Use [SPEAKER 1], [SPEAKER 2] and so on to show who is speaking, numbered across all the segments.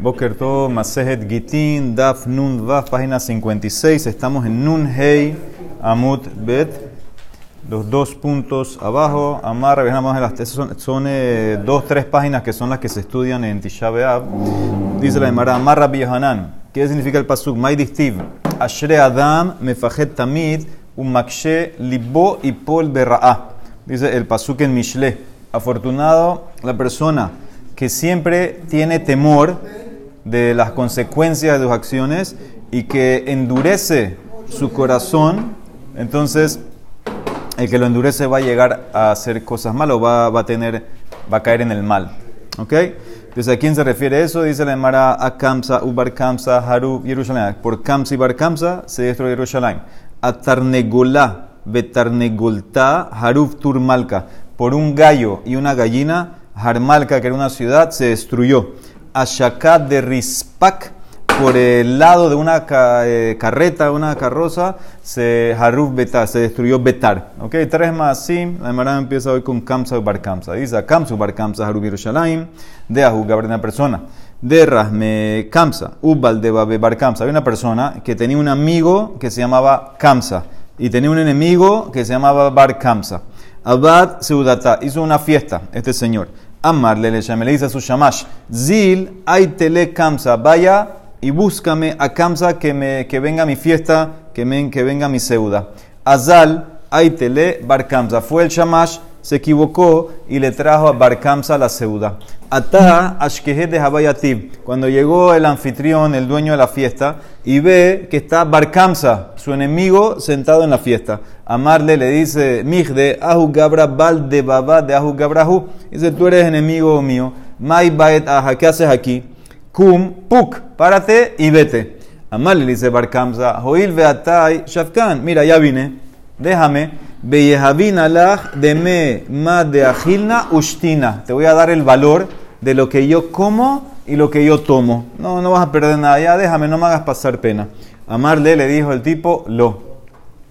[SPEAKER 1] Boker Tov, Masejet Gitin, Daf Nun Vaf, página 56. Estamos en Nun Hei Amut Bet. Los dos puntos abajo. Amar, las son, eh, dos, tres páginas que son las que se estudian en Tisha B'Av. Dice la Emara, Amar Rabbi Yohanan. ¿Qué significa el pasuk? Maidistiv. Ashre Adam mefajet tamid un makshe libo y pol berra'a. Dice el pasuk en Mishle. Afortunado la persona que siempre tiene temor de las consecuencias de sus acciones y que endurece su corazón, entonces el que lo endurece va a llegar a hacer cosas malas o va, va a tener, va a caer en el mal. ¿Ok? Entonces, ¿a quién se refiere eso? Dice la Emara a Kamsa, Ubar Kamsa. Por Kamsa y Bar Kamsa se destruye Jerusalén. A Tarnegolá, Betarnegolta, Harub Turmalka. Por un gallo y una gallina, Harmalka, que era una ciudad, se destruyó. Ashakat de Rispak, por el lado de una eh, carreta, una carroza, se Haruf Betar, se destruyó Betar. ¿Ok? Tres más sim. La Emara empieza hoy con Kamsa Bar Kamsa. Dice Kamsa Bar Kamsa Haruf Yerushalayim, de de una persona. De Rasme Kamsa, Ubal de Babe Bar Kamsa. Había una persona que tenía un amigo que se llamaba Kamsa y tenía un enemigo que se llamaba Bar Kamsa. Abad Seudata hizo una fiesta, este señor. Amarle le le dice a su shamash, Zil, tele Kamsa, vaya y búscame a Kamsa que, me, que venga mi fiesta, que, me, que venga mi seuda. Azal, tele Bar Kamsa. Fue el shamash, se equivocó y le trajo a Bar Kamsa la seuda. Ata Ashkehet de Habayatib. Cuando llegó el anfitrión, el dueño de la fiesta, y ve que está Bar Kamsa, su enemigo, sentado en la fiesta. Amarle le dice, de Ahu Gabra Bal de Baba de Ahu Gabrahu. Dice, tú eres enemigo mío. Mai Baet Aja, ¿qué haces aquí? Kum Puk, párate y vete. Amarle le dice Barkamsa, Joil Beatai Shafkan, mira, ya vine, déjame. Beyehavin de me ma de agilna ustina. Te voy a dar el valor de lo que yo como y lo que yo tomo. No, no vas a perder nada. Ya déjame, no me hagas pasar pena. Amarle le dijo el tipo, lo.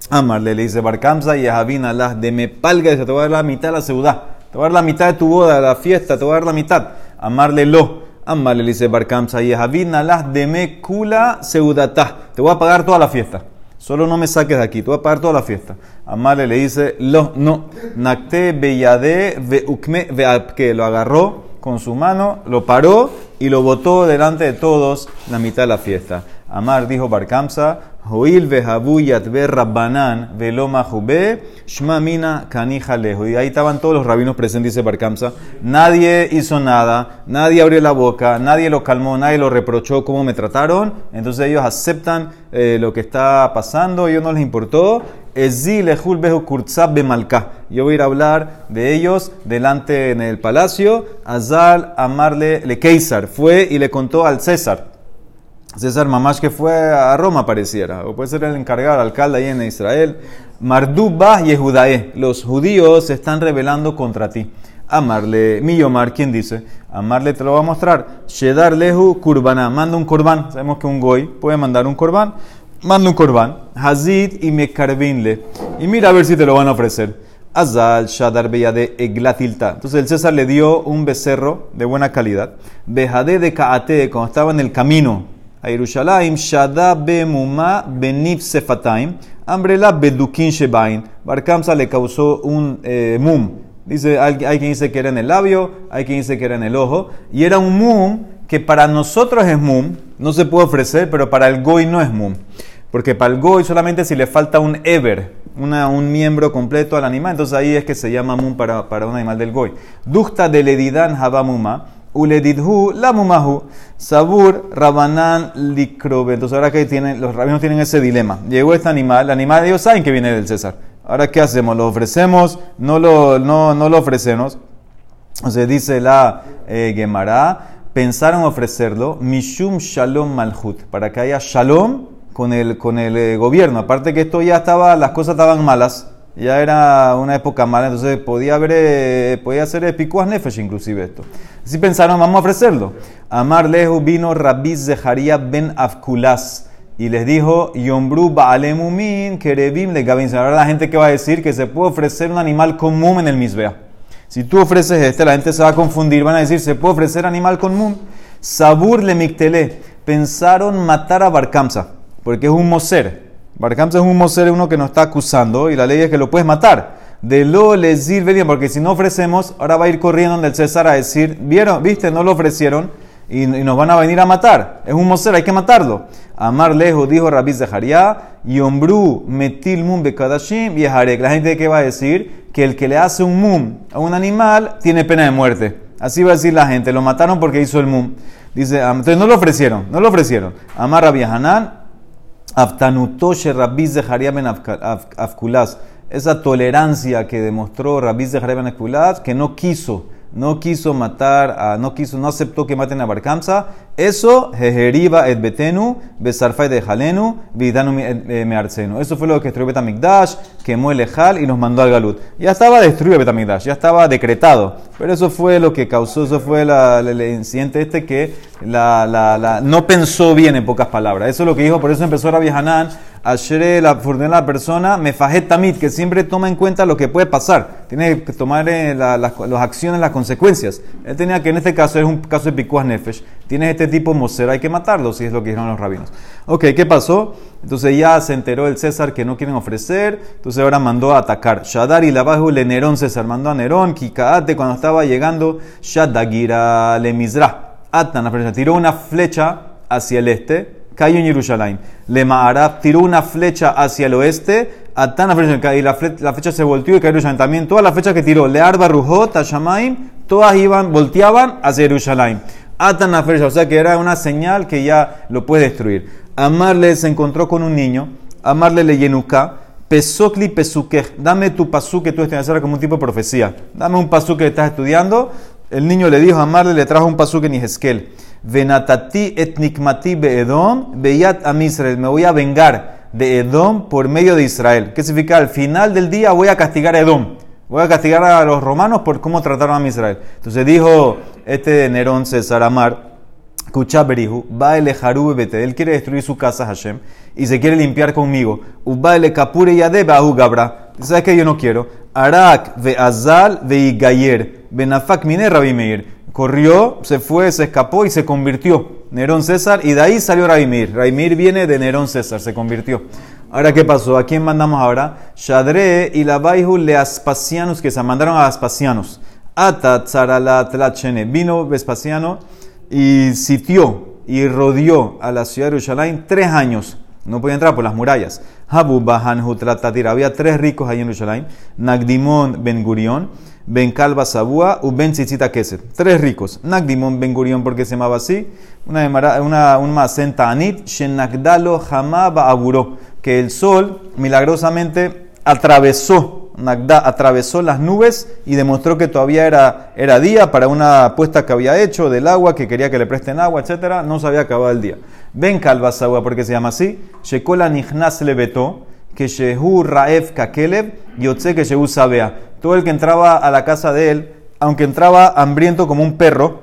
[SPEAKER 1] Amarle le dice Barkamsa y Yahavin Allah de me palga, te voy a dar la mitad de la ciudad. Te voy a dar la mitad de tu boda, de la fiesta, te voy a dar la mitad. Amarle lo. Amarle le dice Barkamsa y Yahavin Allah de me kula seudata. Te voy a pagar toda la fiesta. Solo no me saques de aquí, te voy a la fiesta. Amarle le dice, lo, no, nakte beyade veukme que lo agarró con su mano, lo paró y lo botó delante de todos la mitad de la fiesta. Amar dijo Barkamsa, Joil vehabu yatbe rabbanan veloma jube, shma mina. Y ahí estaban todos los rabinos presentes, dice Barkamsa. Nadie hizo nada, nadie abrió la boca, nadie lo calmó, nadie lo reprochó cómo me trataron. Entonces ellos aceptan eh, lo que está pasando, a ellos no les importó. Yo voy a ir a hablar de ellos delante en el palacio. Azal amarle le Keisar fue y le contó al César. César Mamash que fue a Roma pareciera, o puede ser el encargado, el alcalde ahí en Israel. Mardubah y Judae, los judíos se están rebelando contra ti. Amarle, mi Yomar, ¿quién dice? Amarle te lo va a mostrar. Shedar lehu kurbana, manda un korban. Sabemos que un goy puede mandar un korban. Manda un korban. Hazid y mekarvinle. Y mira a ver si te lo van a ofrecer. Azal Shadar de Eglatilta. Entonces el César le dio un becerro de buena calidad. Bejade de Kaate, cuando estaba en el camino a Yerushalayim, Shada Bemuma Benif Sefataim, Ambrela Bedukin Shebain. Barkamsa le causó un eh, mum. Dice, hay, hay, quien dice que era en el labio, hay quien dice que era en el ojo. Y era un mum que para nosotros es mum, no se puede ofrecer, pero para el goy no es mum. Porque para el goy solamente si le falta un ever, una, un miembro completo al animal, entonces ahí es que se llama mum para, para un animal del goy. Dukta de ledidan habamuma uledidhu lamumahu, sabur rabanan likrobe. Entonces ahora que tienen, los rabinos tienen ese dilema. Llegó este animal, el animal ellos saben que viene del César. Ahora ¿qué hacemos? ¿Lo ofrecemos? ¿No lo, no, no lo ofrecemos? Entonces dice la eh, Gemara, pensaron ofrecerlo, mishum shalom malhut, para que haya shalom con el, con el eh, gobierno. Aparte que esto ya estaba, las cosas estaban malas ya era una época mala, entonces podía haber, eh, podía ser picuas nefesh inclusive esto. Así pensaron, vamos a ofrecerlo. Amar lehu vino Rabbi Zeharia ben Afkulas y les dijo, Yombru Baalemumin, Kerebim le Gavin. Ahora la gente que va a decir que se puede ofrecer un animal común en el Misbea. Si tú ofreces este, la gente se va a confundir, van a decir, se puede ofrecer animal común. Sabur le mictelé. Pensaron matar a Barkamsa, porque es un moser. Barkamsa es un moser, uno que nos está acusando, y la ley es que lo puedes matar. De lo les sirve porque si no ofrecemos, ahora va a ir corriendo donde el César a decir, ¿vieron? ¿Viste? No lo ofrecieron y, nos van a venir a matar. Es un moser, hay que matarlo. Amar lejos, dijo Rabbi Zeharia, y ombru metil mum bekadashim viajaré. La gente que va a decir que el que le hace un mum a un animal tiene pena de muerte. Así va a decir la gente, lo mataron porque hizo el mum. Dice, entonces no lo ofrecieron, no lo ofrecieron. Amar Rabbi Hanan, aftanutoshe Rabbi Zeharia ben Afkulas. Esa tolerancia que demostró Rabbi Zeharia ben Afkulas, que no quiso no quiso matar, no quiso, no aceptó que maten a Barkamsa, eso, jejeriba et betenu, besarfai de jalenu, vidanu mearcenu. Eso fue lo que destruyó Betamigdash, quemó el Ejal y nos mandó al Galut. Ya estaba destruido Betamigdash, ya estaba decretado. Pero eso fue lo que causó, eso fue el incidente este que la, la, la, no pensó bien en pocas palabras. Eso es lo que dijo, por eso empezó Rabbi Hanan Ashere, la fortuna la persona, me fajet tamit, que siempre toma en cuenta lo que puede pasar. Tiene que tomar eh, las, acciones, las consecuencias. Él tenía que en este caso es un caso de picuas nefesh. Tienes este tipo moser, hay que matarlo, si es lo que dijeron los rabinos. Ok, ¿qué pasó? Entonces ya se enteró el César que no quieren ofrecer, entonces ahora mandó a atacar. Shadar y la bajo le Nerón César, mandó a Nerón, Kikaate, cuando estaba llegando, Shadagira le Mizra. Atan, tiró una flecha hacia el este, cayó en Jerusalén. Le Maarab tiró una flecha hacia el oeste, Atán y la, flecha se volteó y cayó en Jerusalén. También todas las flechas que tiró, Learba, Rujot, Tashamaim, todas iban, volteaban hacia Jerusalén. Atan la flecha, o sea que era una señal que ya lo puede destruir. Amarle se encontró con un niño, Amarle le yenuka, pesokli pesuke, dame tu pasú que tú estás como un tipo de profecía. Dame un pasú que estás estudiando. El niño le dijo, Amarle le trajo un pasú que ni. Venatati etnikmati beedom, beyat am. Me voy a vengar de Edom por medio de Israel. ¿Qué significa? Al final del día voy a castigar a Edom. Voy a castigar a los romanos por cómo trataron a Israel. Entonces dijo este Nerón César Amar, Escucha Berihu, Baele Harube Bete, él quiere destruir su casa Hashem y se quiere limpiar conmigo. Ubaele Kapure Yadebe Ahu Gabra. ¿Sabes que yo no quiero? Arak ve Azal ve Igayer, Benafak Mine Rabbi Meir corrió, se fue, se escapó y se convirtió. Nerón César, y de ahí salió Raimir. Raimir viene de Nerón César, se convirtió. Ahora, ¿qué pasó? ¿A quién mandamos ahora? Shadre y la Baihu le Aspasianos, que se mandaron a Aspasianos. Ata tzarala. Vino Vespasiano y sitió y rodeó a la ciudad de Jerusalén tres años. No podía entrar por las murallas. Habu Bahan Había tres ricos ahí en Jerusalén. Nagdimon Ben Gurion Ben Kalba Sabúa Ben Tzitzita. Tres ricos. Nagdimon Ben Gurion, porque se llamaba así. Una, una, un macenta anit. Shenagdalo Hamaba Aburó. Que el sol milagrosamente atravesó. Nagda atravesó las nubes y demostró que todavía era, era día para una apuesta que había hecho del agua, que quería que le presten agua, etc. No se había acabado el día. Ben Kalba Sabúa, porque se llama así. Shekola Nihnas Lebeto. Que Shehu Raef Kakelev. Yotze que Shehu Sabea todo el que entraba a la casa de él, aunque entraba hambriento como un perro,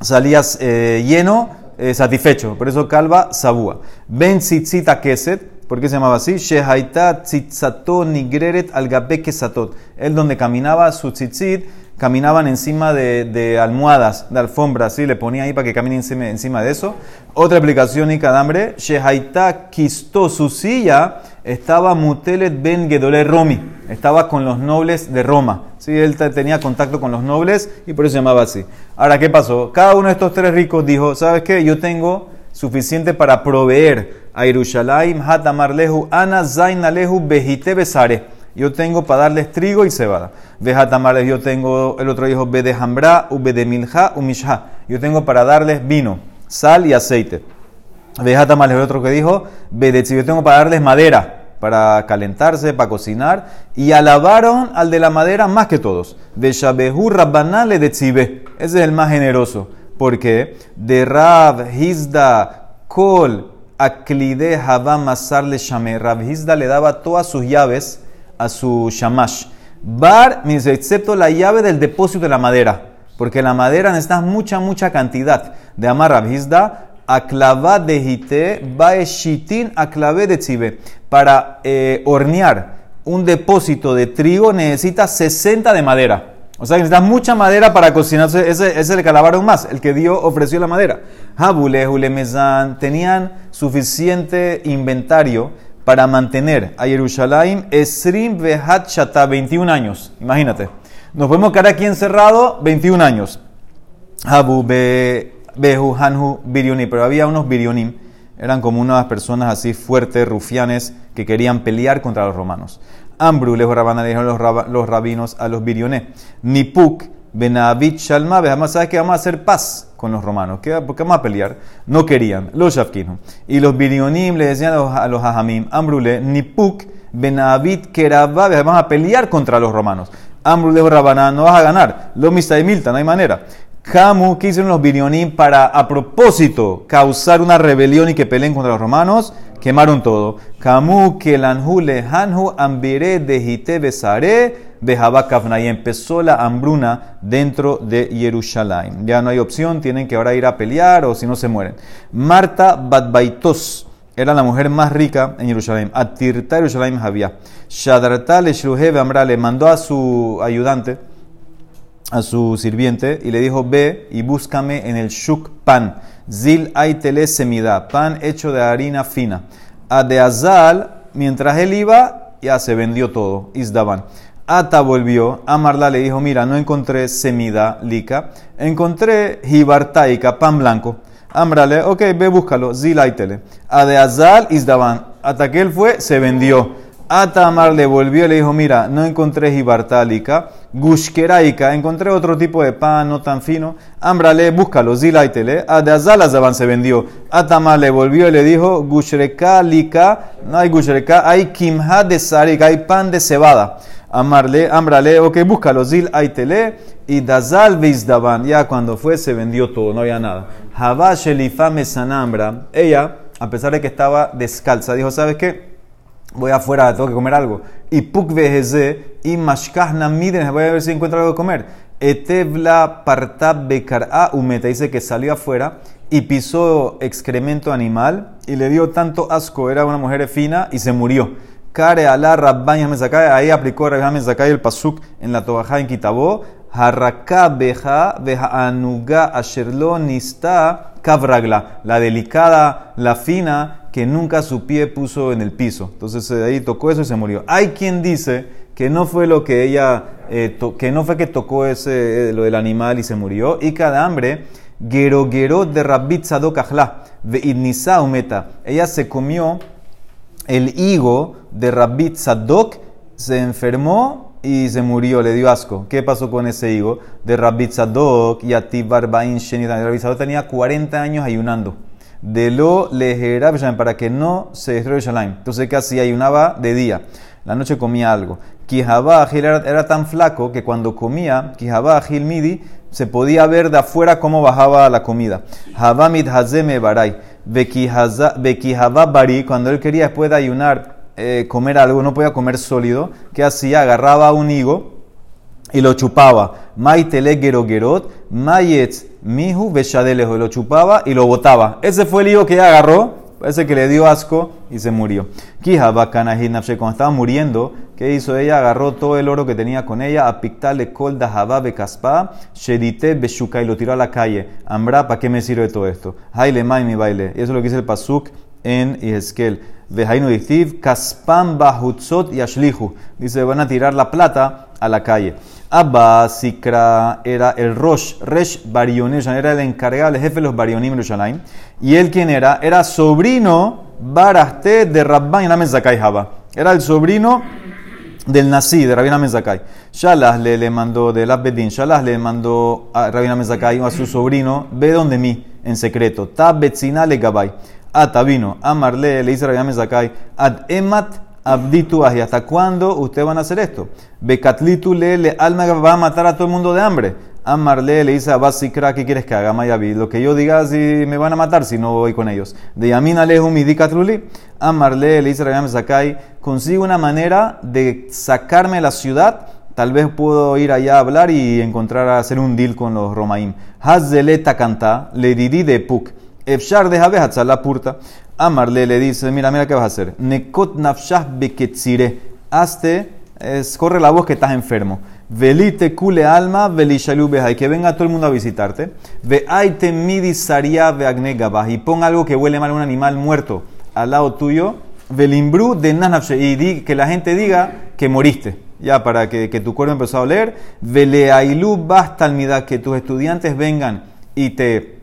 [SPEAKER 1] salía eh, lleno, eh, satisfecho. Por eso calva sabúa. Ben tzitzita keset, ¿por qué se llamaba así? Shehaita tzitzato nigreret algabe kesatot. Él donde caminaba su tzitzit, caminaban encima de, almohadas, de alfombras, ¿sí? le ponía ahí para que camine encima, de eso. Otra explicación y cadambre, Shehaita quistó su silla, estaba Mutelet ben Gedole Romi, estaba con los nobles de Roma. ¿sí? Él tenía contacto con los nobles y por eso se llamaba así. Ahora, ¿qué pasó? Cada uno de estos tres ricos dijo, ¿sabes qué? Yo tengo suficiente para proveer a Yerushalayim, Hatamar Lehu, Ana Zain Alehu, Behite Besare yo tengo para darles trigo y cebada. Tamales, yo tengo, el otro dijo, de Hambra, de Milja, Umishha. Yo tengo para darles vino, sal y aceite. Tamales, el otro que dijo, Bedetzi, yo tengo para darles madera, para calentarse, para cocinar. Y alabaron al de la madera más que todos. De Shabehu Rabbanale de Tzibe. Ese es el más generoso. porque De Rab, Hizda, Kol, Aklide, Habam, Masarle, Shame. Rab Hizda le daba todas sus llaves a su shamash. Bar, excepto la llave del depósito de la madera, porque la madera necesita mucha, mucha cantidad. De Amar Rabhizda, aclavá de jite, baeshitin aclavé de tzibe. Para eh, hornear un depósito de trigo necesita 60 de madera. O sea necesitas mucha madera para cocinar. Ese, es el que alabaron más, el que Dios ofreció la madera. Habule, Hulemezan, tenían suficiente inventario para mantener a Jerusalén Esrim Vehat Shata, 21 años. Imagínate. Nos podemos quedar aquí encerrado 21 años. Habu, Behu, Hanhu, Birionim. Pero había unos Birionim. Eran como unas personas así fuertes, rufianes, que querían pelear contra los romanos. Ambru, lejos le dijeron los, rabinos a los birioné. Nipuk, Benavit, Shalma, además sabes que vamos a hacer paz con los romanos. ¿Qué, ¿Por qué vamos a pelear? No querían. Los Shafkinu. Y los birionim le decían a los, Hajamim, Ambrule, Nipuk, Benavit, Kerabá, vamos a pelear contra los romanos. Ambrule, Rabaná, no vas a ganar. Lo Mista y Milta, no hay manera. Kamu, ¿qué hicieron los birionim para, a propósito, causar una rebelión y que peleen contra los romanos? Quemaron todo. Kamu kelanhu lehanhu ambire de besare behabakavna. Y empezó la hambruna dentro de Jerusalén. Ya no hay opción, tienen que ahora ir a pelear o si no se mueren. Marta Badbaitos era la mujer más rica en Jerusalén. Atirta Jerusalén había. Amra le mandó a su ayudante, a su sirviente, y le dijo: Ve y búscame en el Shuk pan Zil aitele semida, pan hecho de harina fina. A de Azal, mientras él iba, ya se vendió todo. Isdaban. Ata volvió, Amarla le dijo, mira, no encontré semida lica, encontré jibartaica, pan blanco. Amrale, ok, ve búscalo, zilaitele. A de Azal, Isdaban. Hasta que él fue, se vendió. Atamar le volvió y le dijo, mira, no encontré jibartálica, gushkeraika, encontré otro tipo de pan no tan fino. Ambrale, búscalo, zilaitele. A de Azalazaban se vendió. Atamar le volvió y le dijo, gushrekalika, no hay gushreka, hay kimha de sarika, hay pan de cebada. Amarle, ambrale, ok, búscalo, zil aitele, y dazal veizdaban. Ya cuando fue se vendió todo, no había nada. Havash elifame sanambra, ella, a pesar de que estaba descalza, dijo, ¿sabes qué? Voy afuera, tengo que comer algo. Y puk vejeze y mashkahna miden, voy a ver si encuentro algo de comer. Etevla partab bekar'a umeta, dice que salió afuera y pisó excremento animal y le dio tanto asco, era una mujer fina y se murió. Kare ala rabbaña mesakai, ahí aplicó rabbaña mesakai el pasuk en la tobajá en Kitabó. Haraka beja beja anuga asherlo nista kavragla, la delicada, la fina que nunca su pie puso en el piso. Entonces de ahí tocó eso y se murió. Hay quien dice que no fue lo que ella, eh, que no fue que tocó ese, eh, lo del animal y se murió. Y cada hambre, gero de rabbit sadok ve umeta. Ella se comió el higo de rabbit sadok, se enfermó y se murió, le dio asco. ¿Qué pasó con ese higo? De rabbit sadok y Atib Barbain Shenita. Rabbit sadok tenía 40 años ayunando de lo lejera para que no se destruya Yerushalayim. Entonces, ¿qué hacía? Ayunaba de día. La noche comía algo. Kijabá era, era tan flaco que cuando comía, Kijabá Midi, se podía ver de afuera cómo bajaba la comida. Habamid Hazeme Baray. Bekijabá Bari, cuando él quería después de ayunar eh, comer algo, no podía comer sólido, ¿qué hacía? Agarraba un higo y lo chupaba. Maitele gerot, mayetz mihu beshadelejo. Lo chupaba y lo botaba. Ese fue el hijo que ella agarró, ese que le dio asco y se murió. Kija. Cuando estaba muriendo, ¿qué hizo ella? Agarró todo el oro que tenía con ella, a pictarle kol dahaba bekaspa, shedite beshuka y lo tiró a la calle. Ambra, ¿para qué me sirve todo esto? Haile mai mi baile. Y eso es lo que dice el pasuk en Yeskel. Vejainu ditiv, kaspam bahutzot y ashlihu. Dice, van a tirar la plata a la calle. Abba Sikra era el Rosh, Resh Barionim, era el encargado, el jefe de los Barionim. Y él, ¿quién era? Era sobrino Baraste de Rabban Yamen Zakai Haba. Era el sobrino del Nasi, de Rabbi Zakai. Shalah le, le mandó de Abedin, Shalah le mandó a Rabbi Zakai a su sobrino, ve donde mí, en secreto. Ta Betzina le Gabay. Ata vino, Amarle le dice Rabbi Zakai, Ad Emat abditu ahi. ¿Hasta cuándo ustedes van a hacer esto? Bekatlitu le, alma va a matar a todo el mundo de hambre. Amarle le dice a Basikra, ¿qué quieres que haga? Mayavi, lo que yo diga si me van a matar si no voy con ellos. De Yamina lehu midikatruli. Amarle le dice a Sakai, consigo una manera de sacarme de la ciudad. Tal vez puedo ir allá a hablar y encontrar hacer un deal con los Romaim. Hazeleta canta, le didi de puk. Efshar de la purta. Amarle le dice, mira, mira qué vas a hacer. Nekot nafshah beketzire. Hazte, corre la voz que estás enfermo. Velite kule alma, velishalu y que venga todo el mundo a visitarte. Ve aite midi saria ve y pon algo que huele mal a un animal muerto al lado tuyo. Velimbru de nanafshe, y que la gente diga que moriste. Ya, para que, tu cuerpo empezó a oler. Veleailu basta que tus estudiantes vengan y te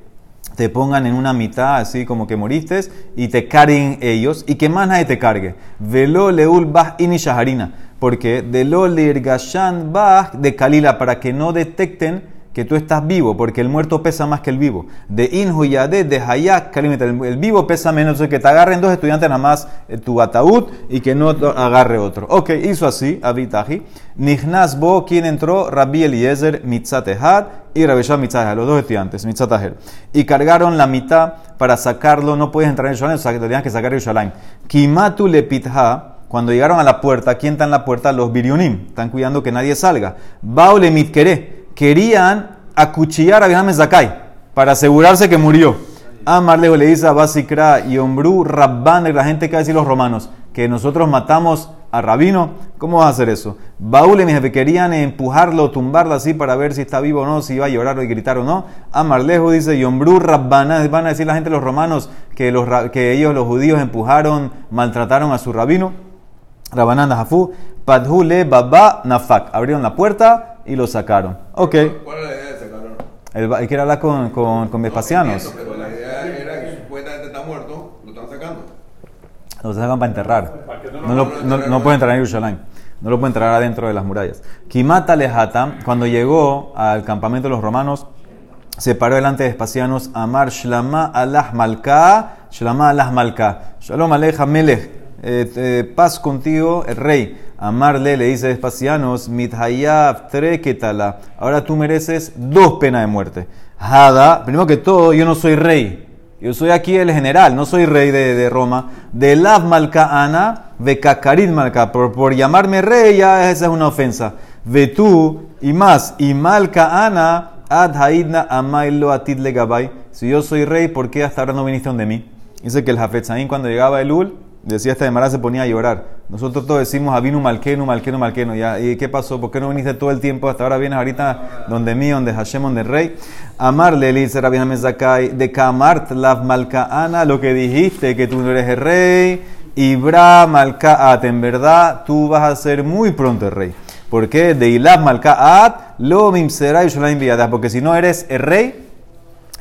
[SPEAKER 1] te pongan en una mitad, así como que moriste, y te carguen ellos, y que más nadie te cargue. Velo leul bah ini shaharina, porque de lo gashan bah de kalila, para que no detecten que tú estás vivo, porque el muerto pesa más que el vivo. De inhu yade, de hayak, el vivo pesa menos, que te agarren dos estudiantes nada más eh, tu ataúd y que no agarre otro. Ok, hizo así, Abitaji. Nihnas bo, quien entró, Rabbi Eliezer, Mitzatehad y Rabbi Mitzatehad, los dos estudiantes, Mitzatehad. Y cargaron la mitad para sacarlo, no puedes entrar en Yerushalayim, o sea, que tenías que sacar Yerushalayim. Kimatu lepitha, cuando llegaron a la puerta, ¿quién está en la puerta? Los birionim, están cuidando que nadie salga. Baule mitkere querían acuchillar a Abraham Zakai para asegurarse que murió. Amarle le dice a Basikra y Ombru Rabban, la gente que va a decir los romanos, que nosotros matamos a Rabino. ¿Cómo va a hacer eso? Baúl y querían empujarlo, tumbarlo así para ver si está vivo o no, si iba a llorar o gritar o no. Amarlejo dice, Yombru Rabbana, van a decir la gente los romanos que, que ellos, los judíos, empujaron, maltrataron a su rabino. Rabbanan Jafu, Padhule Baba Nafak. Abrieron la puerta y lo sacaron. Ok.
[SPEAKER 2] ¿Cuál era la idea de sacarlo?
[SPEAKER 1] El, hay que hablar con, con, con Vespasianos.
[SPEAKER 2] pero la idea era que supuestamente está muerto, lo están sacando.
[SPEAKER 1] Lo sacan para enterrar. No, lo, no, no puede entrar en Jerusalén. No lo puede entrar adentro de las murallas. Kimata Lejata, cuando llegó al campamento de los romanos, se paró delante de Vespasianos, Amar Shlama Allah Malka, Shlama Allah Malka. Shalom Aleja Melech. Eh, eh, paz contigo, el rey. Amarle le dice Espacianos, mithayab treketala. Ahora tú mereces dos penas de muerte. Hada, primero que todo, yo no soy rey. Yo soy aquí el general, no soy rey de, Roma. De Lav Malka Ana, de Kakarit Malka. Por, por llamarme rey, ya esa es una ofensa. Ve tú y más. Y Malka Ana, ad haidna amailo atid. Si yo soy rey, ¿por qué hasta ahora no viniste donde mí? Dice que el Jafetzaín cuando llegaba el Ul, Decía esta de se ponía a llorar. Nosotros todos decimos Avinu Malkenu, Malkenu, Malkenu. ¿Y qué pasó? ¿Por qué no viniste todo el tiempo? Hasta ahora vienes ahorita donde mí, donde Hashem, donde rey. Amarle, dice Rabbi Zakai, de Kamart Lav Malkaana, lo que dijiste, que tú no eres el rey. Ibra Malkaat, en verdad tú vas a ser muy pronto el rey. ¿Por qué? De Ilav Malkaat, lo será Porque si no eres el rey,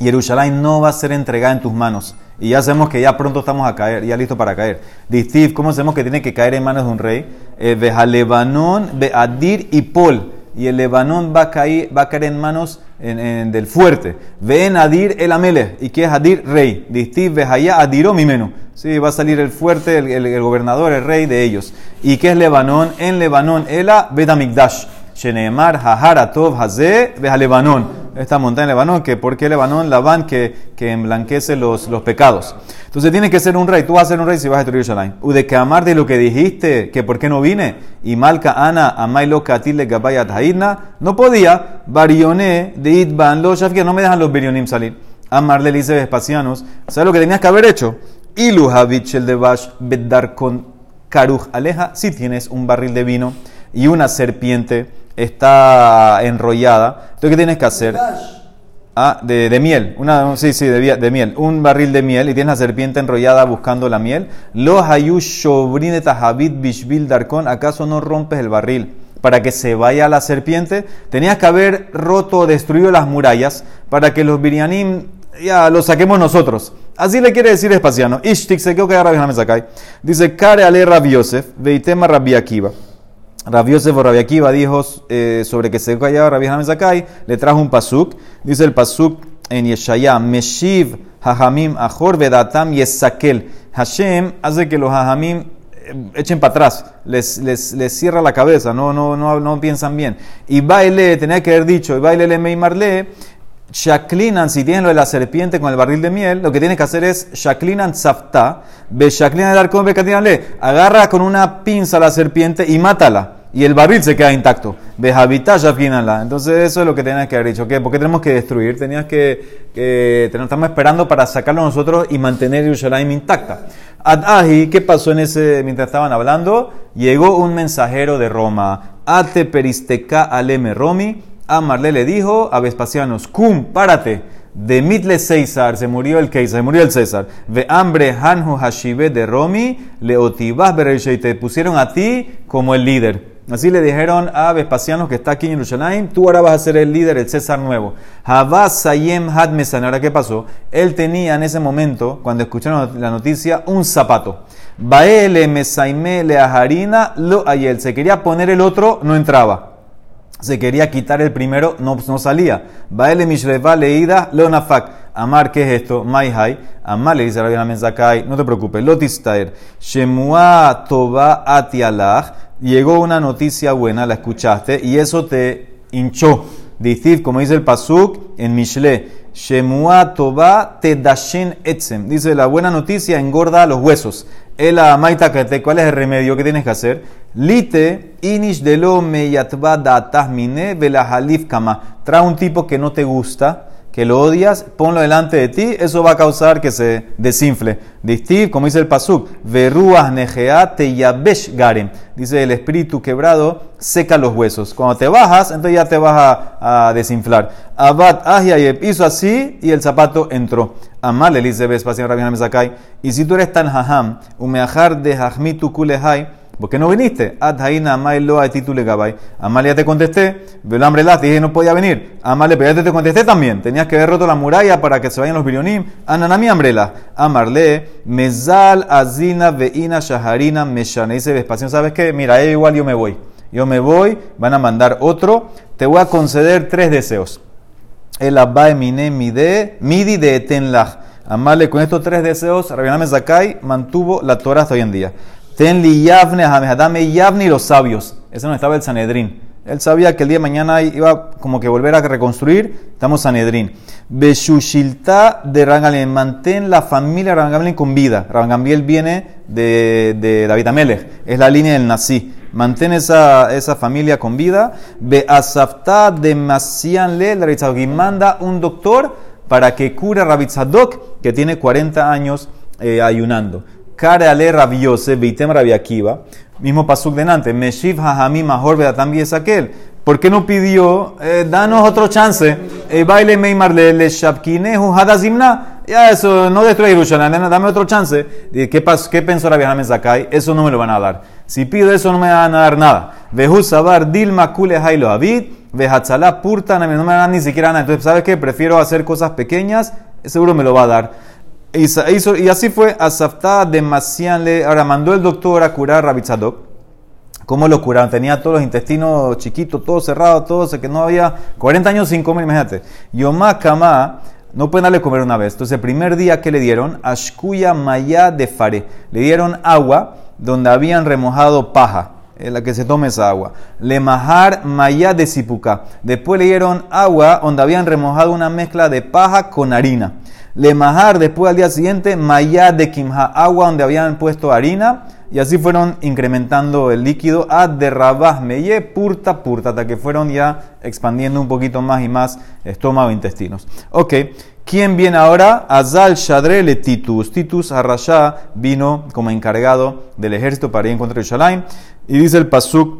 [SPEAKER 1] Jerusalén no va a ser entregada en tus manos. Y ya sabemos que ya pronto estamos a caer, ya listo para caer. Distiv, ¿cómo sabemos que tiene que caer en manos de un rey? Eh, Lebanón, Adir y Pol. Y el Lebanón va a caer, en manos del fuerte. Ven Adir el Amele. ¿Y qué es Adir? Rey. Distiv, Behaya, Adiró Mimeno. Sí, va a salir el fuerte, el, gobernador, el rey de ellos. ¿Y qué es Lebanón? En Lebanón, Ela, Bedamigdash. Sheneemar, Haharatov, Hazé, Lebanón esta montaña de Lebanón, que ¿por qué Lebanón? Labán que, que emblanquece los, los pecados. Entonces tienes que ser un rey, tú vas a ser un rey si vas a destruir Shalim. U de que amar de lo que dijiste, que por qué no vine, y Malka Ana, Amailo Katile Gabayat Haidna, no podía, Barioné de Idban, los que no me dejan los Birionim salir. Amarle dice Vespasianos, ¿sabes lo que tenías que haber hecho? Ilu el de Bash Beddar con Karuj Aleja, si tienes un barril de vino y una serpiente está enrollada. Entonces, ¿qué tienes que hacer? Ah, de, miel. Una, sí, sí, de, de, miel. Un barril de miel y tienes la serpiente enrollada buscando la miel. Lo hayush bishbil darkon. ¿Acaso no rompes el barril? para que se vaya la serpiente, tenías que haber roto o destruido las murallas para que los birianim ya los saquemos nosotros. Así le quiere decir Espaciano. Ishtik se quedó que Rabbi Dice, Kare ale Rabbi Yosef, veitema Rabbi Akiva. Rabbi Yosef o Rabbi Akiva dijo eh, sobre que se callaba Rabbi Hanan Zakai, le trajo un pasuk. Dice el pasuk en Yeshaya, Meshiv Hajamim Ahor Vedatam Yesakel. Hashem hace que los Hajamim eh, echen para atrás, les, les, les, cierra la cabeza, no, no, no, no piensan bien. Y baile, tenía que haber dicho, y baile le meimarle, Shaklinan, si tienen lo de la serpiente con el barril de miel, lo que tienes que hacer es Shaklinan Zafta, ve Shaklinan el arcón, ve agarra con una pinza la serpiente y mátala. Y el barril se queda intacto. Entonces, eso es lo que tenías que haber dicho. ¿Qué? ¿Por qué tenemos que destruir? Tenías que. que estamos esperando para sacarlo nosotros y mantener Yerushalayim intacta. Adahi, ¿qué pasó en ese mientras estaban hablando? Llegó un mensajero de Roma. Ate peristeca aleme romi. Amarle le dijo a Vespasianos, cum, párate. De Mitle César, se murió el César, se murió el César. Ve hambre Hanhu Hashibe de Romi, le otibas te pusieron a ti como el líder. Así le dijeron a Vespasiano que está aquí en Jerusalén, tú ahora vas a ser el líder, el César nuevo. Havas Sayem Had Ahora, ¿qué pasó? Él tenía en ese momento, cuando escucharon la noticia, un zapato. Baele Mesaime le lo ayel. Se quería poner el otro, no entraba. Se quería quitar el primero, no, no salía. Baele Mishreva leída lo nafak. Amar, ¿qué es esto? Maihai. Amar le dice la Menzakai, no te preocupes. Lotistaer. Shemua Toba Atialach llegó una noticia buena, la escuchaste, y eso te hinchó. Dice, como dice el Pasuk en Mishle, Shemua Toba Tedashin Etzem. Dice, la buena noticia engorda los huesos. El amaita ¿cuál es el remedio que tienes que hacer? Lite inish delo datahmine velahalif kama. Trae un tipo que no te gusta que lo odias, ponlo delante de ti, eso va a causar que se desinfle. Distiv, como dice el Pasuk, veruas negea te yabesh garem. Dice el espíritu quebrado seca los huesos. Cuando te bajas, entonces ya te vas a, desinflar. Abad ahiayeb hizo así y el zapato entró. Amal dice Sakai. Y si tú eres tan jaham, umeajar de jahmitu kulehai, ¿Por qué no viniste? Adhaina Amailo a título gabay. Amalia te contesté. Velambre te dije no podía venir. Amalia, pero ya te contesté también. Tenías que haber roto la muralla para que se vayan los birionim. Ananami Ambrela. Amarle. Mezal Azina Veina Shaharina Meshane. Dice Vespasión, ¿sabes qué? Mira, igual yo me voy. Yo me voy, van a mandar otro. Te voy a conceder tres deseos. El Abba Mine Mide, Midi de Etenlach. Amarle, con estos tres deseos, Rabiname Zakai mantuvo la Torah hasta hoy en día. Tenli Yavne, dame Yavne y los sabios. Ese no estaba el Sanedrín. Él sabía que el día de mañana iba como que volver a reconstruir. Estamos Sanedrín. Beshushilta de Rangamliel. Mantén la familia Rangamliel con vida. Rangamliel viene de, de David Amelech. Es la línea del Nací. Mantén esa, esa familia con vida. Be asafta de Masianle. Y manda un doctor para que cure a Rabitzadok, que tiene 40 años eh, ayunando. Kare ale rabiose, vitem rabiakiva. Mismo pasuk delante. Meshiv hahami mahor es aquel. ¿Por qué no pidió, eh, danos otro chance? Eh, baile meimar le shabkinehu hadazimna. Ya eso, no destruye Jerusalén, dame otro chance. ¿Qué, pasó, qué pensó Rabbi Zakai? Eso no me lo van a dar. Si pido eso no me van a dar nada. Vehu sabar dilma kule hailo avid. Vehatzala purta, no me van a dar ni siquiera nada. Entonces, ¿sabes qué? Prefiero hacer cosas pequeñas. Seguro me lo va a dar. Y, así fue Asafta de Masianle. Ahora mandó el doctor a curar a Rabitzadok. ¿Cómo lo curaron? Tenía todos los intestinos chiquitos, todo cerrado, todo, que no había 40 años sin comer, imagínate. Yomá Kama, no pueden darle comer una vez. Entonces, el primer día que le dieron, Ashkuya Maya de Fare, le dieron agua donde habían remojado paja en la que se tome esa agua. Le majar maya de sipuca. Después le dieron agua donde habían remojado una mezcla de paja con harina. Le majar después al día siguiente maya de kimha, agua donde habían puesto harina. Y así fueron incrementando el líquido a derrabah meye purta purta, hasta que fueron ya expandiendo un poquito más y más estómago e intestinos. Ok, ¿quién viene ahora? Azal Shadrele Titus. Titus Arrasha vino como encargado del ejército para ir en contra de Shalim. Y dice el Pasuk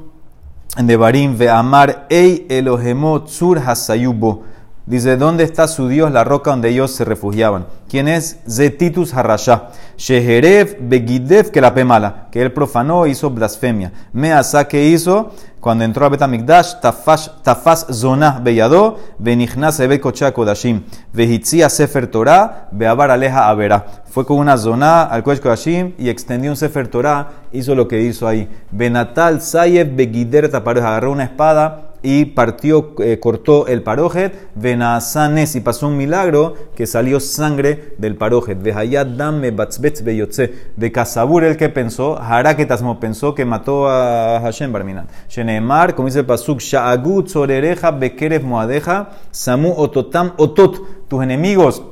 [SPEAKER 1] de Barim, Ve Amar Ei Elohemot Sur Hasayubo. Dice, ¿dónde está su Dios, la roca donde ellos se refugiaban? ¿Quién es? Zetitus Harasha. Sheherev Begidev que la pemala, que él profanó e hizo blasfemia. Measa que hizo cuando entró a Betamikdash, tafas zona beyado, benichnas ebe kodashim, vehitzia sefer Torah, beabar aleja avera. Fue con una zona al kodesh kodashim y extendió un sefer Torah, hizo lo que hizo ahí. Benatal sayev begider tapareja, agarró una espada y partió, eh, cortó el parojet, venasanes y pasó un milagro que salió sangre del parojet. Vejayat dame batzbetz beyotze. De Kasabur el que pensó, Haraketasmo pensó que mató a Hashem Barminan. Shenemar, como dice el pasuk, Sha'agut sorereja bekerev moadeja, Samu ototam otot. Tus enemigos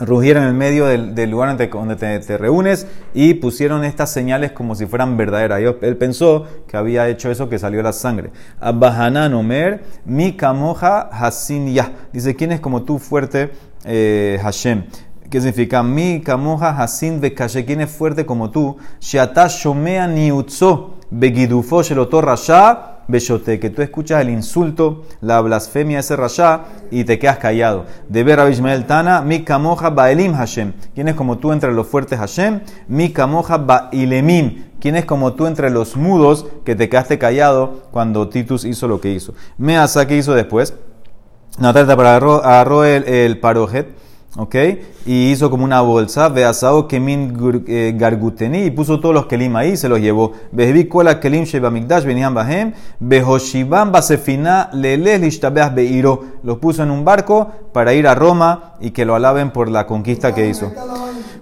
[SPEAKER 1] rugieron en el medio del, lugar donde, te, reúnes y pusieron estas señales como si fueran verdaderas. Él, pensó que había hecho eso que salió la sangre. Abahanan Omer, mi kamoja hasin ya. Dice, ¿quién es como tú fuerte, eh, Hashem? ¿Qué significa? Mi kamoja hasin bekashe. ¿Quién es fuerte como tú? Sheata shomea niutzo begidufo shelotor rasha Beshote, que tú escuchas el insulto, la blasfemia de ese rasha y te quedas callado. De ver a Ishmael Tana, mi kamoja baelim Hashem. ¿Quién es como tú entre los fuertes Hashem? Mi kamoja ba'ilemim. ¿Quién es como tú entre los mudos que te quedaste callado cuando Titus hizo lo que hizo? Measa, ¿qué hizo después? Natalia agarró, agarró el, el parojet ¿ok? Y hizo como una bolsa, veasao kemin eh, garguteni, y puso todos los kelim ahí, se los llevó. Behevi kola kelim sheba migdash benihan bahem, behoshibam basefina lele lishtabeas beiro. Los puso en un barco para ir a Roma y que lo alaben por la conquista que hizo.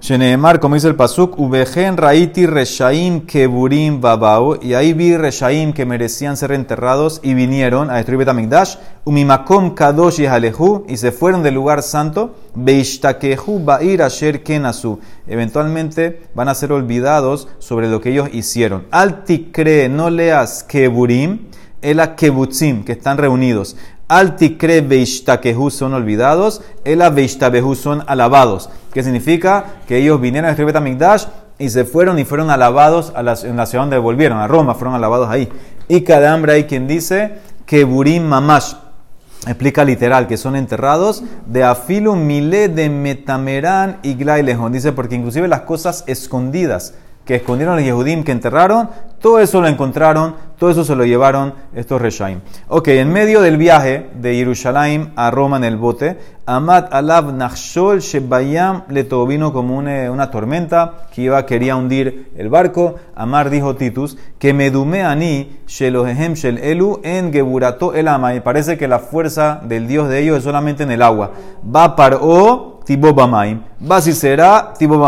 [SPEAKER 1] Sheneemar, como dice el Pasuk, Ubejen Raiti Reshaim Keburim Babao, y ahí vi Reshaim que merecían ser enterrados y vinieron a destruir Betamigdash, Umimakom Kadosh y Alehu, y se fueron del lugar santo, Beishtakehu Bair Asher Kenasu. Eventualmente van a ser olvidados sobre lo que ellos hicieron. Altikre, no leas Keburim, Ela Kebutzim, que están reunidos. Altikre Beishtakehu son olvidados, Ela Beishtabehu son alabados. ¿Qué significa? Que ellos vinieron a Betamigdash y se fueron y fueron alabados en la ciudad donde volvieron, a Roma, fueron alabados ahí. Y cada hambre hay quien dice que Burim Mamash, explica literal, que son enterrados de afilu mile de metamerán y glailejón. Dice porque inclusive las cosas escondidas que escondieron los Yehudim que enterraron, todo eso lo encontraron, todo eso se lo llevaron estos Reshaim. Ok, en medio del viaje de Jerusalén a Roma en el bote, Amad Alav Nachshol Shebayam le vino como una, una, tormenta que iba, quería hundir el barco. Amar dijo Titus, que me dume ani Shelohem Shel Elu en Geburato el Ama. Y parece que la fuerza del Dios de ellos es solamente en el agua. Va o Tibo Bamaim. Va si será Tibo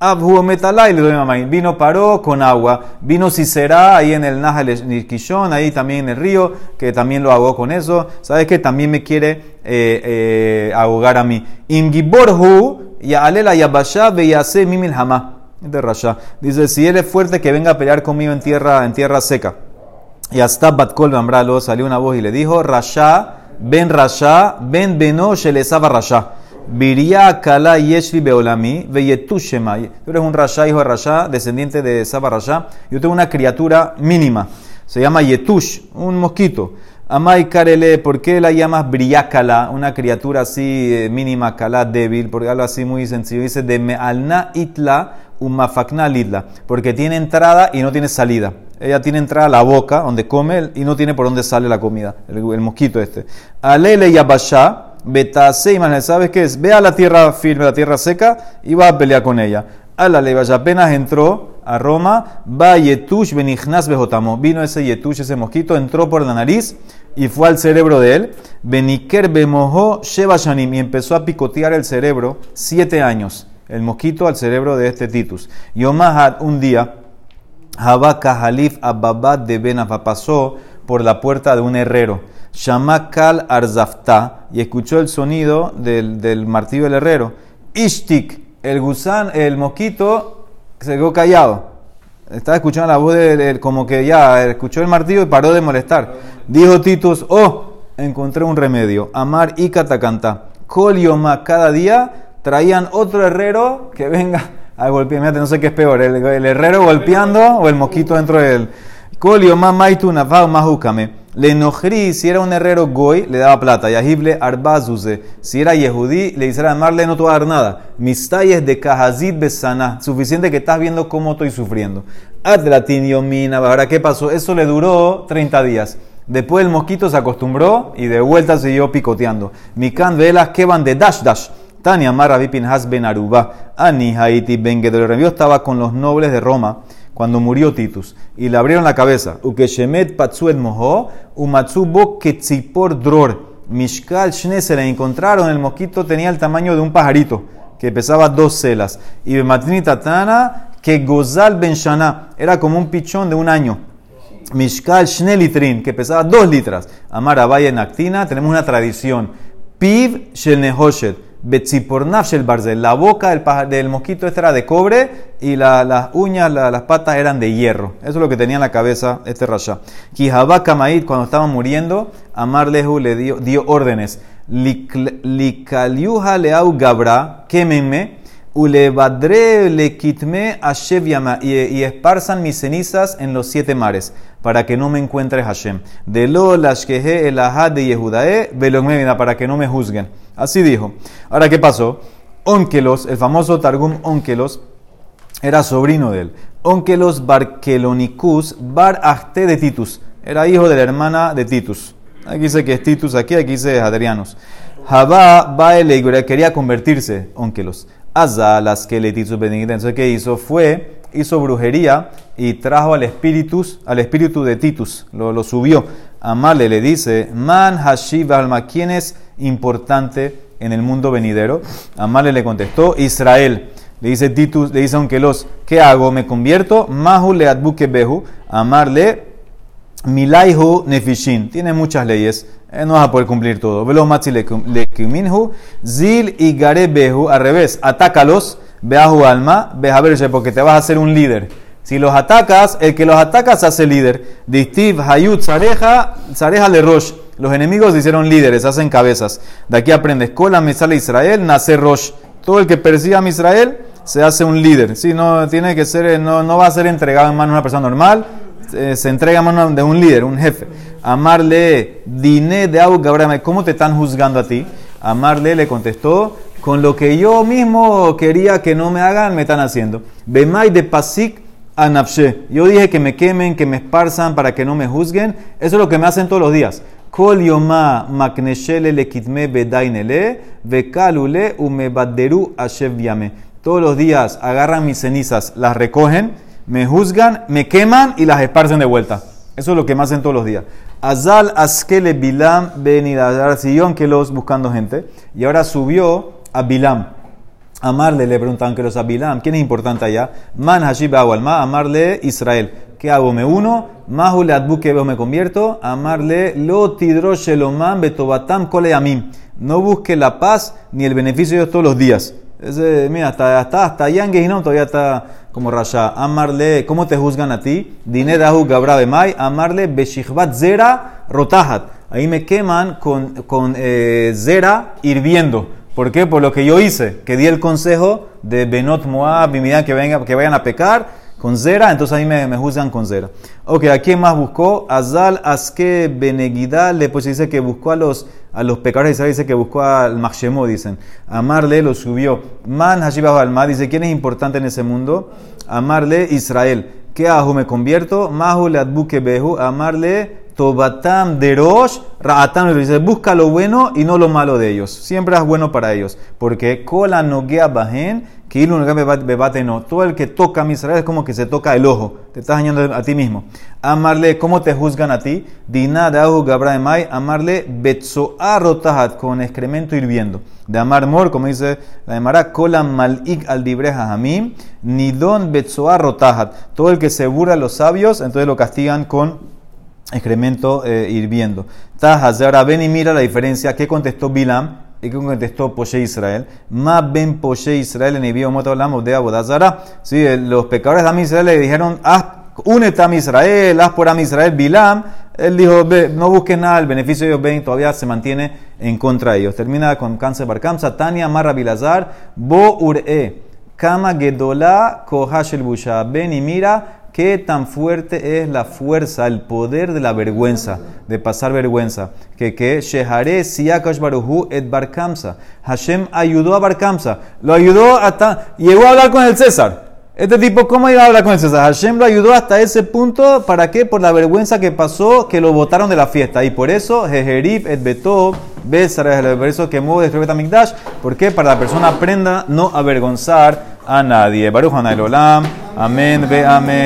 [SPEAKER 1] Le. Vino paró con agua. Vino si será ahí en el Nahal Nirkishon, ahí también en el río, que también lo ahogó con eso. ¿Sabes qué? También me quiere eh, eh, ahogar a mí. Imgiborhu ya alela yabasha veyase mimil hama. De Rasha. Dice, si él es fuerte, que venga a pelear conmigo en tierra, en tierra seca. Y hasta Batkol Bambralo salió una voz y le dijo, Rasha, ben Rasha, ben beno shelesaba Rasha. Viria Kala Yeshvi Beolami, Veyetushema. Tú eres un Rasha, hijo de Rasha, descendiente de Saba Rasha. Yo tengo una criatura mínima. Se llama Yetush, un mosquito. Amai Karele, ¿por qué la llamas Briakala? Una criatura así eh, mínima, Kala, débil, porque algo así muy sencillo. Dice de Mealna Itla, Umafakna Litla, porque tiene entrada y no tiene salida. Ella tiene entrada a la boca, donde come, y no tiene por dónde sale la comida, el, mosquito este. Alele Yabasha, Betaseiman, ¿sabes qué es? Ve a la tierra firme, la tierra seca, y va a pelear con ella. A la ya apenas entró a Roma, va Yetush Benichnas Bejotamo. Vino ese Yetush, ese mosquito, entró por la nariz y fue al cerebro de él. Beniker Bemojo Sheba y empezó a picotear el cerebro siete años. El mosquito al cerebro de este Titus. Yomahad, un día, Habaka Halif Ababad de Benafa pasó por la puerta de un herrero Shamakal Arzafta, y escuchó el sonido del, del martillo del herrero. Ishtik, el gusán, el mosquito, se quedó callado. Estaba escuchando la voz del, como que ya escuchó el martillo y paró de molestar. Dijo Titus, oh, encontré un remedio. Amar y catacanta. Kolioma, cada día traían otro herrero que venga a golpear. no sé qué es peor, el, herrero golpeando o el mosquito dentro de él. Kolioma maitu navao mahukame. Le enojrí, si era un herrero goy, le daba plata. Yahible arbazuze. Si era yehudí, le hiciera amarle, no te va a dar nada. Mis talles de kahazid besana. Suficiente que estás viendo cómo estoy sufriendo. Atlatin yomina. Ahora, ¿qué pasó? Eso le duró 30 días. Después el mosquito se acostumbró y de vuelta siguió picoteando. Mikan velas que van de dash dash. Tania Mara Has ben Aruba. Ani Haiti ben Gedol estaba con los nobles de Roma cuando murió Titus, y le abrieron la cabeza. Ukeshemet patsuet moho, umatsubo ketzipor dror. Mishkal shne se le encontraron, el mosquito tenía el tamaño de un pajarito, que pesaba dos celas. Y bematini tatana, que gozal ben era como un pichón de un año. Mishkal shne litrin, que pesaba dos litras. Amar en actina, tenemos una tradición. Piv shel nehoshet Betzipornaf el barzel. La boca del, mosquito este era de cobre y las uñas, las patas eran de hierro. Eso es lo que tenía en la cabeza este rasha. Kijabá Kamaid, cuando estaba muriendo, Amar Lehu le dio, dio órdenes. Likaliuha leau gabra, quémenme. Ulevadre le kitme Hashem yama, y, esparzan mis cenizas en los siete mares, para que no me encuentre Hashem. De lo lashkehe el de Yehudae, velomevina, para que no me juzguen. Así dijo. Ahora, ¿qué pasó? Onkelos, el famoso Targum Onkelos, era sobrino de él. Onkelos Barkelonicus Bar Achte de Titus. Era hijo de la hermana de Titus. Aquí dice que es Titus, aquí, aquí dice Adrianos. Jabá Baele quería convertirse, Onkelos. Aza las que le Titus Benedicta. Entonces, ¿qué hizo? Fue, hizo brujería y trajo al espíritu, al espíritu de Titus. Lo, lo subió. Amale le dice, Man Hashiv Alma, ¿quién es importante en el mundo venidero? Amale le contestó, Israel. Le dice Titus, le dice Onkelos, ¿qué hago? ¿Me convierto? Mahu le adbuke behu, amarle milaihu nefishin. Tiene muchas leyes, eh, no vas a poder cumplir todo. Velo matzi le kuminhu, zil y gare behu, al revés, atácalos, beahu alma, behaberche, porque te vas a hacer un líder. Si los atacas, el que los ataca se hace líder. Distiv, hayut, zareja, zareja le rosh. Los enemigos se hicieron líderes, hacen cabezas. De aquí aprendes, cola me sale Israel, nace rosh. Todo el que persiga a Israel, se hace un líder. Sí, no, tiene que ser, no, no va a ser entregado en manos de una persona normal, eh, se entrega en manos de un líder, un jefe. Amarle, diné de Abraham, ¿cómo te están juzgando a ti? Amarle le contestó, con lo que yo mismo quería que no me hagan, me están haciendo. Bemay de Pasik anafshe. Yo dije que me quemen, que me esparzan para que no me juzguen. Eso es lo que me hacen todos los días. Kol yoma makneshele le kitme bedainele, vekalule umebaderu ashev todos los días agarran mis cenizas, las recogen, me juzgan, me queman y las esparcen de vuelta. Eso es lo que me hacen todos los días. Azal askele bilam benidadar siguió que los buscando gente y ahora subió a Bilam. Amarle le preguntan que los a Bilam, ¿quién es importante allá? Man hashib alma, amarle Israel. ¿Qué hago? Me uno, mahu le adbuke me convierto, amarle lo tidro sheloman betobatam kole amim. No busque la paz ni el beneficio de todos los días. Ese, mira, hasta, hasta, hasta no todavía está como Rasha. Amarle, ¿cómo te juzgan a ti? Dinerahu Gabra Mai, amarle Beshichbat Zera Rotahat. Ahí me queman con, con eh, Zera hirviendo. ¿Por qué? Por lo que yo hice, que di el consejo de Benot Moab, y que, venga, que vayan a pecar con Zera, entonces ahí me, me juzgan con Zera. Ok, ¿a quién más buscó? Azal Aske Benegidal, después dice que buscó a los a los pecadores de dice que buscó al Machshemo, dicen. Amarle lo subió. Man Hashibahu Alma dice, ¿quién es importante en ese mundo? Amarle Israel. ¿Qué hago? Me convierto. Mahu behu. Amarle Tobatam Derosh Ra'atam. Dice, busca lo bueno y no lo malo de ellos. Siempre es bueno para ellos. Porque Kola Nogea Bajen bebate no. Todo el que toca a Israel es como que se toca el ojo. Te estás dañando a ti mismo. Amarle, ¿cómo te juzgan a ti? Dina de Mai. Amarle rotahat con excremento hirviendo. De amar mor, como dice la de Mara, kola malik al dibreja hamim. Nidon rotahat. Todo el que se burla a los sabios, entonces lo castigan con excremento eh, hirviendo. Tajas. Ahora ven y mira la diferencia. ¿Qué contestó Bilam? ¿Y qué contestó Poshe Israel? Más ben Poshe Israel en el moto hablamos de Abodazara. Sí, los pecadores de Am Israel le dijeron, haz, únete a mi Israel, haz por Am Israel, Bilam. Él dijo, no busques nada, el beneficio de ellos ven todavía se mantiene en contra de ellos. Termina con cáncer barcam, Satania, Marra Bilazar, Bo Ure, Kama Gedola, Kohashel Busha. Ven y mira qué tan fuerte es la fuerza, el poder de la vergüenza, de pasar vergüenza. Que que Shehare Siakash Baruhu et Barkamsa. Hashem ayudó a Barkamsa. Lo ayudó hasta. Llegó a hablar con el César. Este tipo, ¿cómo iba a hablar con el César? Hashem lo ayudó hasta ese punto. ¿Para qué? Por la vergüenza que pasó, que lo botaron de la fiesta. Y por eso, Jeherif et Beto, Besar, por eso quemó de Mikdash. ¿Por qué? Para la persona aprenda no avergonzar a nadie. Baruch Olam. Amén, ve amén.